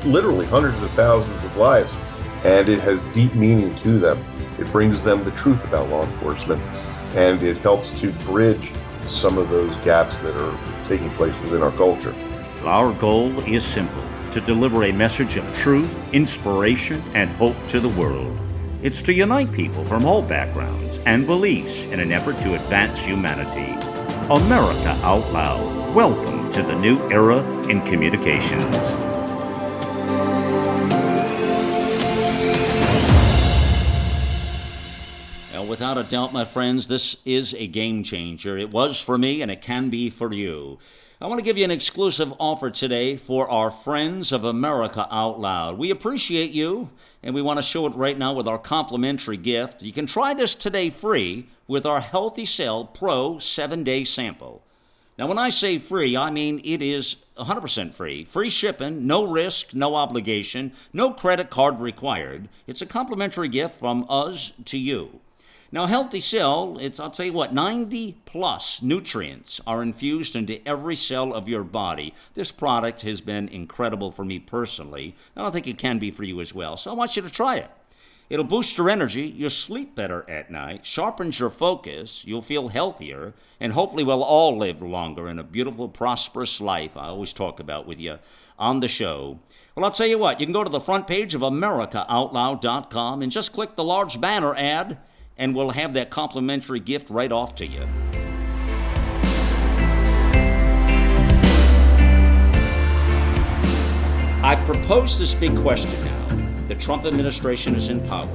literally hundreds of thousands of lives, and it has deep meaning to them. It brings them the truth about law enforcement, and it helps to bridge some of those gaps that are taking place within our culture. Our goal is simple to deliver a message of truth, inspiration, and hope to the world. It's to unite people from all backgrounds and beliefs in an effort to advance humanity. America Out Loud. Welcome to the new era in communications. Without a doubt, my friends, this is a game changer. It was for me, and it can be for you. I want to give you an exclusive offer today for our friends of America Out Loud. We appreciate you, and we want to show it right now with our complimentary gift. You can try this today free with our Healthy Cell Pro 7 day sample. Now, when I say free, I mean it is 100% free. Free shipping, no risk, no obligation, no credit card required. It's a complimentary gift from us to you. Now, Healthy Cell, it's, I'll tell you what, 90 plus nutrients are infused into every cell of your body. This product has been incredible for me personally. And I think it can be for you as well. So I want you to try it. It'll boost your energy, you'll sleep better at night, sharpens your focus, you'll feel healthier, and hopefully we'll all live longer in a beautiful, prosperous life I always talk about with you on the show. Well, I'll tell you what, you can go to the front page of AmericaOutloud.com and just click the large banner ad and we'll have that complimentary gift right off to you. I propose this big question now. The Trump administration is in power.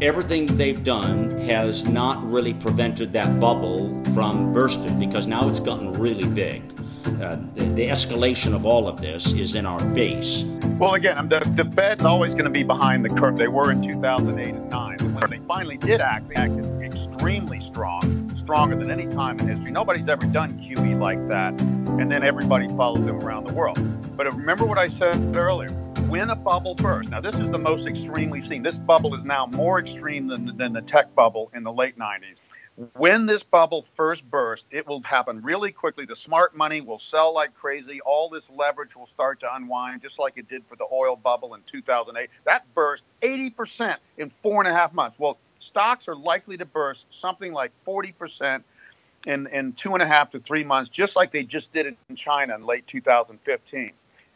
Everything they've done has not really prevented that bubble from bursting because now it's gotten really big. Uh, the, the, escalation of all of this is in our face. Well, again, the, the Fed's always going to be behind the curve. They were in 2008 and 9. When they finally did act, they acted extremely strong, stronger than any time in history. Nobody's ever done QE like that. And then everybody followed them around the world. But remember what I said earlier when a bubble bursts. Now, this is the most extreme we've seen. This bubble is now more extreme than, than the tech bubble in the late 90s when this bubble first bursts, it will happen really quickly. The smart money will sell like crazy. All this leverage will start to unwind, just like it did for the oil bubble in 2008. That burst 80% in four and a half months. Well, stocks are likely to burst something like 40% in, in two and a half to three months, just like they just did it in China in late 2015.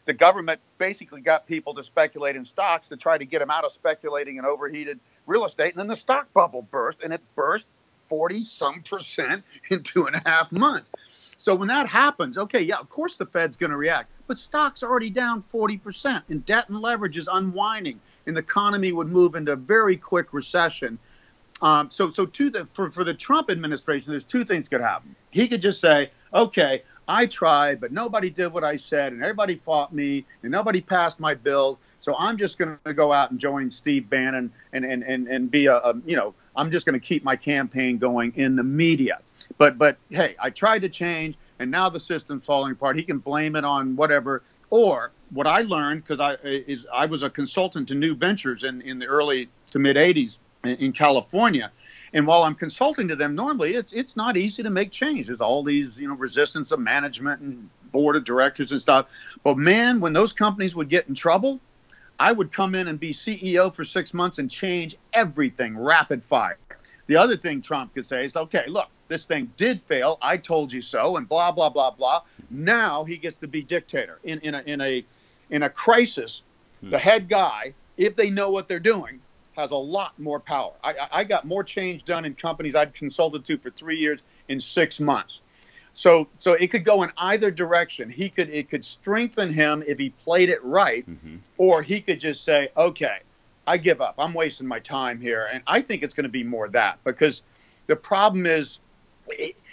The government basically got people to speculate in stocks to try to get them out of speculating in overheated real estate. And then the stock bubble burst, and it burst 40 some percent in two and a half months. So when that happens, okay, yeah, of course the Fed's going to react, but stocks are already down 40%, and debt and leverage is unwinding, and the economy would move into a very quick recession. Um, so, so to the, for, for the Trump administration, there's two things could happen. He could just say, okay, I tried, but nobody did what I said, and everybody fought me, and nobody passed my bills. So I'm just going to go out and join Steve Bannon and and and, and be a, a you know I'm just going to keep my campaign going in the media. But but hey, I tried to change, and now the system's falling apart. He can blame it on whatever. Or what I learned because I is I was a consultant to New Ventures in in the early to mid '80s in, in California. And while I'm consulting to them, normally it's it's not easy to make change. There's all these you know resistance of management and board of directors and stuff. But man, when those companies would get in trouble, I would come in and be CEO for six months and change everything rapid fire. The other thing Trump could say is, okay, look, this thing did fail. I told you so, and blah blah blah blah. Now he gets to be dictator in in a in a in a crisis. The hmm. head guy, if they know what they're doing, has a lot more power. I, I got more change done in companies I'd consulted to for three years in six months. So so it could go in either direction. He could it could strengthen him if he played it right, mm-hmm. or he could just say, okay, I give up. I'm wasting my time here. And I think it's going to be more that because the problem is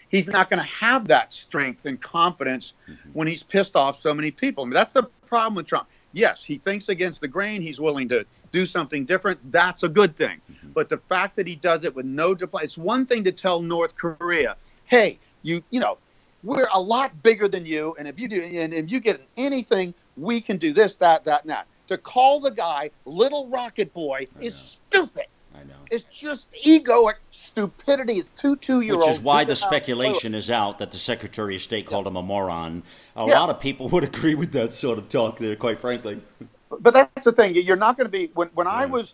he's not going to have that strength and confidence mm-hmm. when he's pissed off so many people. I mean, that's the problem with Trump. Yes, he thinks against the grain. He's willing to do something different. That's a good thing. Mm-hmm. But the fact that he does it with no deploy, it's one thing to tell North Korea, hey, you, you know, we're a lot bigger than you, and if you do, and if you get anything, we can do this, that, that, and that. To call the guy little rocket boy is stupid. I know. It's just egoic stupidity. It's two two year olds. Which is why the speculation is out that the Secretary of State called him a moron. A yeah. lot of people would agree with that sort of talk there, quite frankly. But that's the thing. You're not going to be when when yeah. I was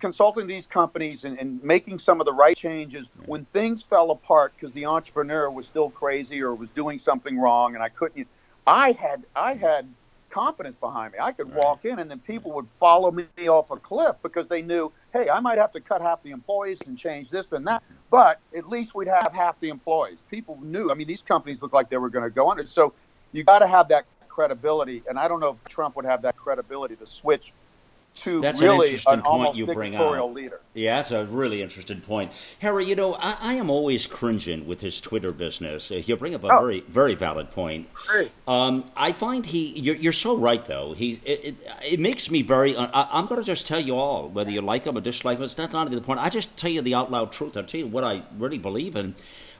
consulting these companies and, and, making some of the right changes when things fell apart because the entrepreneur was still crazy or was doing something wrong and I couldn't. I had I had confidence behind me. I could right. walk in and then people would follow me off a cliff because they knew, hey, I might have to cut half the employees and change this and that, but at least we'd have half the employees. People knew. I mean, these companies looked like they were going to go under. So you got to have that credibility, and I don't know if Trump would have that credibility to switch to that's really an interesting an point you bring up. Leader. Yeah, that's a really interesting point, Harry. You know, I, I am always cringing with his Twitter business. Uh, he'll bring up a oh. very, very valid point. Um, I find he, you're, you're, so right though. He, it, it, it makes me very. Uh, I, am going to just tell you all whether you like him or dislike him. It's not, not even the point. I just tell you the out loud truth. I tell you what I really believe in.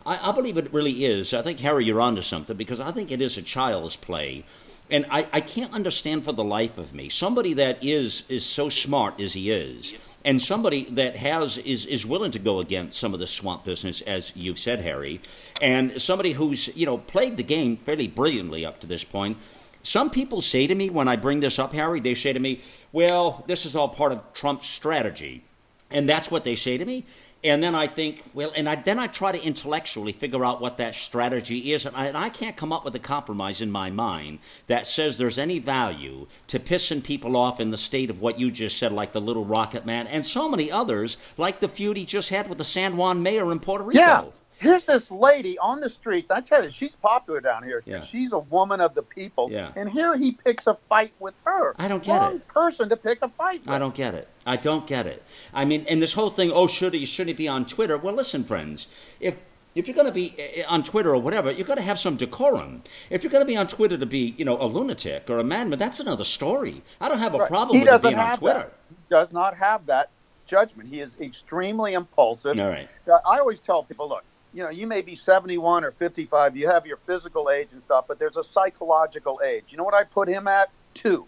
I, I believe it really is. I think Harry, you're onto something because I think it is a child's play and I, I can't understand for the life of me somebody that is is so smart as he is and somebody that has is is willing to go against some of the swamp business as you've said harry and somebody who's you know played the game fairly brilliantly up to this point. Some people say to me when i bring this up harry they say to me well this is all part of trump's strategy. And that's what they say to me and then I think, well, and I, then I try to intellectually figure out what that strategy is, and I, and I, can't come up with a compromise in my mind that says there's any value to pissing people off in the state of what you just said, like the little rocket man, and so many others, like the feud he just had with the San Juan mayor in Puerto Rico. Yeah here's this lady on the streets. I tell you, she's popular down here. Yeah. She's a woman of the people. Yeah. And here he picks a fight with her. I don't get Wrong it. person to pick a fight with. I don't get it. I don't get it. I mean, and this whole thing, oh, should he, should he be on Twitter? Well, listen, friends, if if you're going to be eh, eh, on Twitter or whatever, you've got to have some decorum. If you're going to be on Twitter to be, you know, a lunatic or a madman, that's another story. I don't have a right. problem he with being on Twitter. That. He does not have that judgment. He is extremely impulsive. All right. I always tell people, look, you know, you may be 71 or 55, you have your physical age and stuff, but there's a psychological age. You know what I put him at? Two.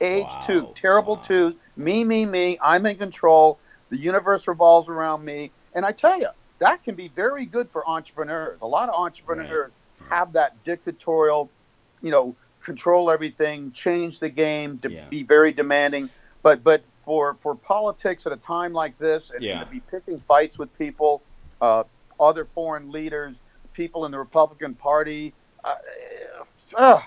Age wow. two. Terrible wow. two. Me, me, me. I'm in control. The universe revolves around me. And I tell you, that can be very good for entrepreneurs. A lot of entrepreneurs right. have that dictatorial, you know, control everything, change the game, to yeah. be very demanding. But but for for politics at a time like this, and, yeah. to be picking fights with people, uh, other foreign leaders, people in the Republican Party. Uh, uh,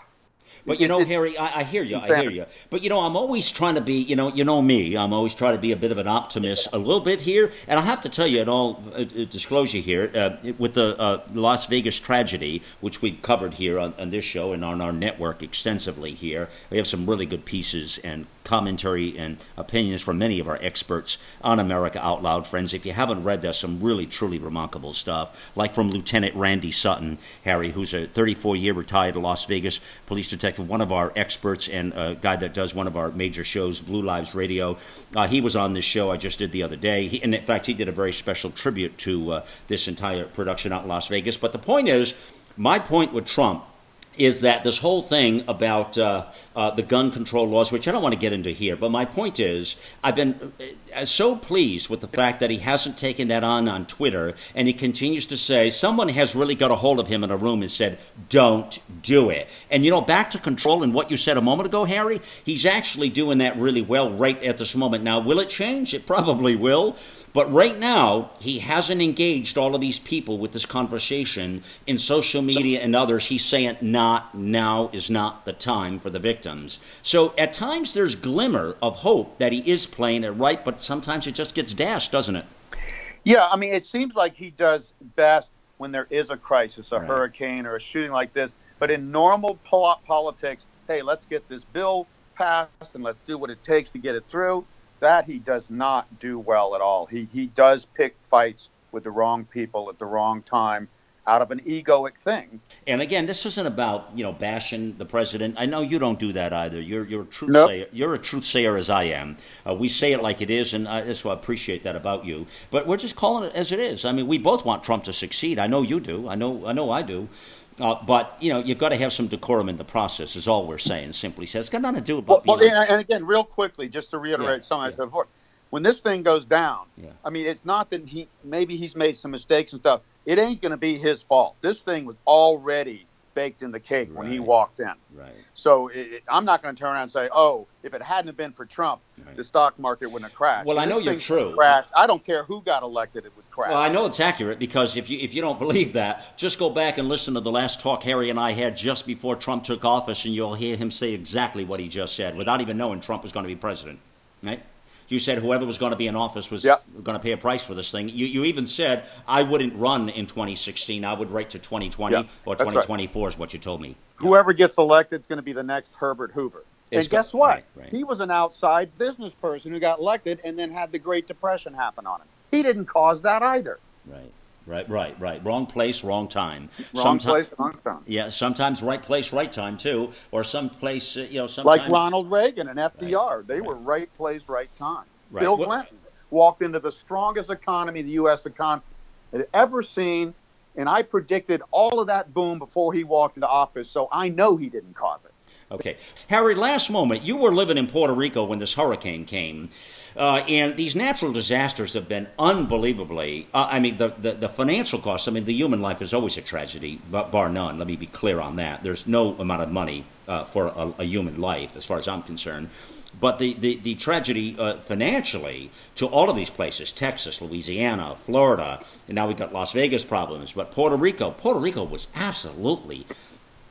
but you know, Harry, I, I, hear you. I hear you. But you know, I'm always trying to be. You know, you know me. I'm always trying to be a bit of an optimist, a little bit here. And I have to tell you, in all uh, uh disclosure here, uh, with the uh, Las Vegas tragedy, which we've covered here on, on, this show and on our network extensively here, we have some really good pieces and commentary and opinions from many of our experts on America Out Loud, friends. If you haven't read, there's some really, truly remarkable stuff, like from Lieutenant Randy Sutton, Harry, who's a 34 year retired Las Vegas police Detective, one of our experts and a guy that does one of our major shows, Blue Lives Radio. Uh, he was on this show I just did the other day. He, and in fact, he did a very special tribute to uh, this entire production out in Las Vegas. But the point is, my point with Trump is that this whole thing about uh, uh, the gun control laws, which I don't want to get into here, but my point is, I've been uh, so pleased with the fact that he hasn't taken that on on Twitter, and he continues to say someone has really got a hold of him in a room and said, "Don't do it." And you know, back to control and what you said a moment ago, Harry, he's actually doing that really well right at this moment. Now, will it change? It probably will. But right now, he hasn't engaged all of these people with this conversation in social media and others. He's saying, not now is not the time for the victims. So at times, there's glimmer of hope that he is playing it right, but sometimes it just gets dashed, doesn't it? Yeah, I mean, it seems like he does best when there is a crisis, a right. hurricane, or a shooting like this. But in normal politics, hey, let's get this bill passed and let's do what it takes to get it through that he does not do well at all. He he does pick fights with the wrong people at the wrong time out of an egoic thing. And again, this isn't about you know bashing the president. I know you don't do that either. You're you're a truth nope. sayer. You're a truth sayer as I am. Uh, we say it like it is, and I, that's why I appreciate that about you. But we're just calling it as it is. I mean, we both want Trump to succeed. I know you do. I know I know I do. Uh, but you know, you've got to have some decorum in the process. Is all we're saying. Simply says, it's got nothing to do about. Well, well and, again, real quickly, just to reiterate yeah, something yeah. I said before, when this thing goes down, yeah. I mean, it's not that he maybe he's made some mistakes and stuff. It ain't going to be his fault. This thing was already baked in the cake right. when he walked in. Right. So it, I'm not going to turn around and say, "Oh, if it hadn't been for Trump, right. the stock market wouldn't have crashed." Well, I know you're true. Crashed. I don't care who got elected; it would crash. Well, I know it's accurate because if you if you don't believe that, just go back and listen to the last talk Harry and I had just before Trump took office, and you'll hear him say exactly what he just said without even knowing Trump was going to be president. Right? You said whoever was going to be in office was yep. going to pay a price for this thing. You, you even said I wouldn't run in 2016. I would wait to 2020 yep. or 2024 right. is what you told me. Whoever gets elected is going to be the next Herbert Hoover. It's and guess what? Right, right. He was an outside business person who got elected and then had the Great Depression happen on him. He didn't cause that either. Right. Right, right, right. Wrong place, wrong time. Wrong place, wrong time. Yeah, sometimes right place, right time too, or some place, uh, you know, sometimes like Ronald Reagan and FDR. Right, they right. were right place, right time. Right. Bill Clinton walked into the strongest economy the U.S. economy had ever seen, and I predicted all of that boom before he walked into office. So I know he didn't cause it. Okay, Harry. Last moment, you were living in Puerto Rico when this hurricane came. Uh, and these natural disasters have been unbelievably, uh, I mean, the, the, the, financial costs, I mean, the human life is always a tragedy, bar none. Let me be clear on that. There's no amount of money uh, for a, a, human life, as far as I'm concerned. But the, the, the tragedy uh, financially to all of these places Texas, Louisiana, Florida, and now we've got Las Vegas problems, but Puerto Rico, Puerto Rico was absolutely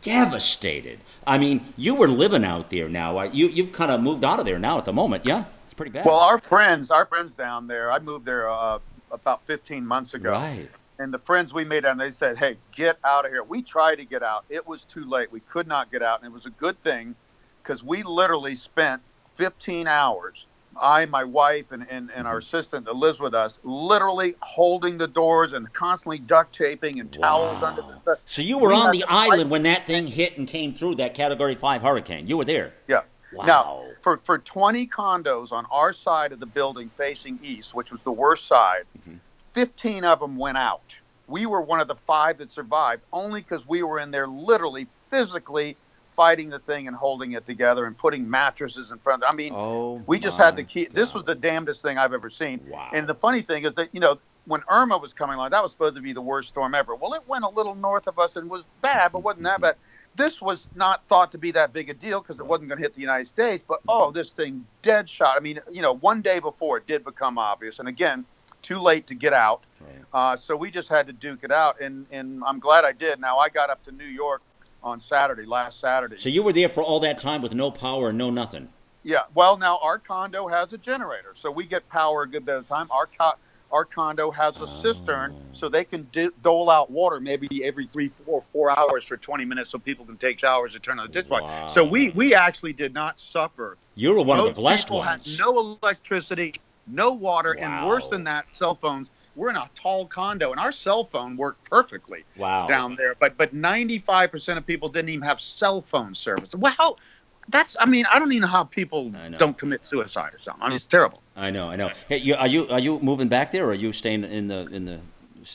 devastated. I mean, you were living out there now. You, you've kind of moved out of there now at the moment, yeah? It's pretty bad. Well, our friends, our friends down there, I moved there uh, about 15 months ago. Right. And the friends we made down, they said, "Hey, get out of here." We tried to get out. It was too late. We could not get out, and it was a good thing because we literally spent 15 hours. I, my wife, and, and, and our mm-hmm. assistant that lives with us, literally holding the doors and constantly duct taping and towels wow. under the. So you were we on the island when that thing hit and came through that Category Five hurricane. You were there. Yeah. Wow. Now, for, for 20 condos on our side of the building facing east, which was the worst side, mm-hmm. 15 of them went out. We were one of the five that survived only because we were in there literally physically fighting the thing and holding it together and putting mattresses in front. Of, I mean, oh we just had to keep. God. This was the damnedest thing I've ever seen. Wow. And the funny thing is that you know when Irma was coming along, that was supposed to be the worst storm ever. Well, it went a little north of us and was bad, but wasn't that bad this was not thought to be that big a deal because it wasn't going to hit the United States. But oh, this thing dead shot. I mean, you know, one day before it did become obvious, and again, too late to get out. Right. Uh, so we just had to duke it out, and and I'm glad I did. Now I got up to New York on Saturday, last Saturday. So you were there for all that time with no power and no nothing. Yeah. Well, now our condo has a generator, so we get power a good bit of the time. Our co- our condo has a cistern so they can do, dole out water maybe every three, four, four hours for 20 minutes so people can take showers and turn on the dishwasher. Wow. So we, we actually did not suffer. You were one Most of the blessed people ones. Had no electricity, no water, wow. and worse than that, cell phones. we're in a tall condo, and our cell phone worked perfectly wow. down there. But but 95% of people didn't even have cell phone service. Well, that's I mean I don't even know how people don't commit suicide or something. I mean it's terrible. I know, I know. Hey, you, are you are you moving back there, or are you staying in the in the?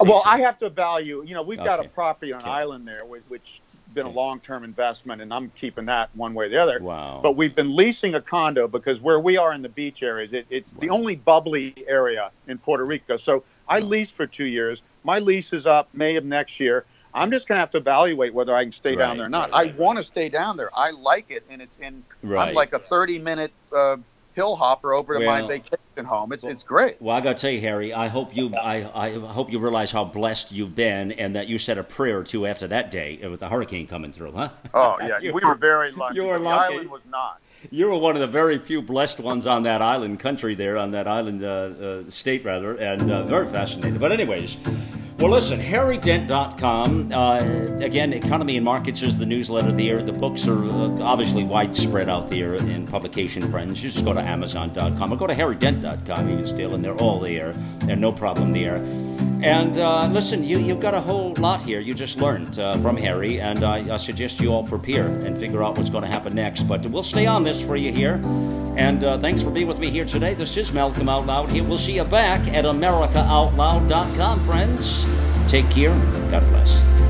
well, I have to value. You know, we've okay. got a property on okay. an island there, which been a long-term investment, and I'm keeping that one way or the other. Wow. But we've been leasing a condo because where we are in the beach areas, it, it's wow. the only bubbly area in Puerto Rico. So I wow. leased for two years. My lease is up May of next year. I'm just going to have to evaluate whether I can stay right, down there or not. Right, right, I want to stay down there. I like it, and it's in. I'm like a 30 minute uh, hill hopper over to well, my vacation home. It's well, it's great. Well, I got to tell you, Harry, I hope you I, I hope you realize how blessed you've been, and that you said a prayer or two after that day with the hurricane coming through, huh? Oh yeah, we were very lucky. You were lucky. The island was not. You were one of the very few blessed ones on that island country there, on that island uh, uh, state rather, and uh, very fascinating. But anyways. Well, listen, harrydent.com. Uh, again, Economy and Markets is the newsletter there. The books are uh, obviously widespread out there in publication friends. You just go to amazon.com or go to harrydent.com. You can steal in. They're all there. and no problem there. And uh, listen, you, you've got a whole lot here you just learned uh, from Harry, and I, I, suggest you all prepare and figure out what's going to happen next. But we'll stay on this for you here. And uh, thanks for being with me here today. This is Malcolm Out Loud here. We'll see you back at AmericaOutloud.com, friends. Take care. God bless.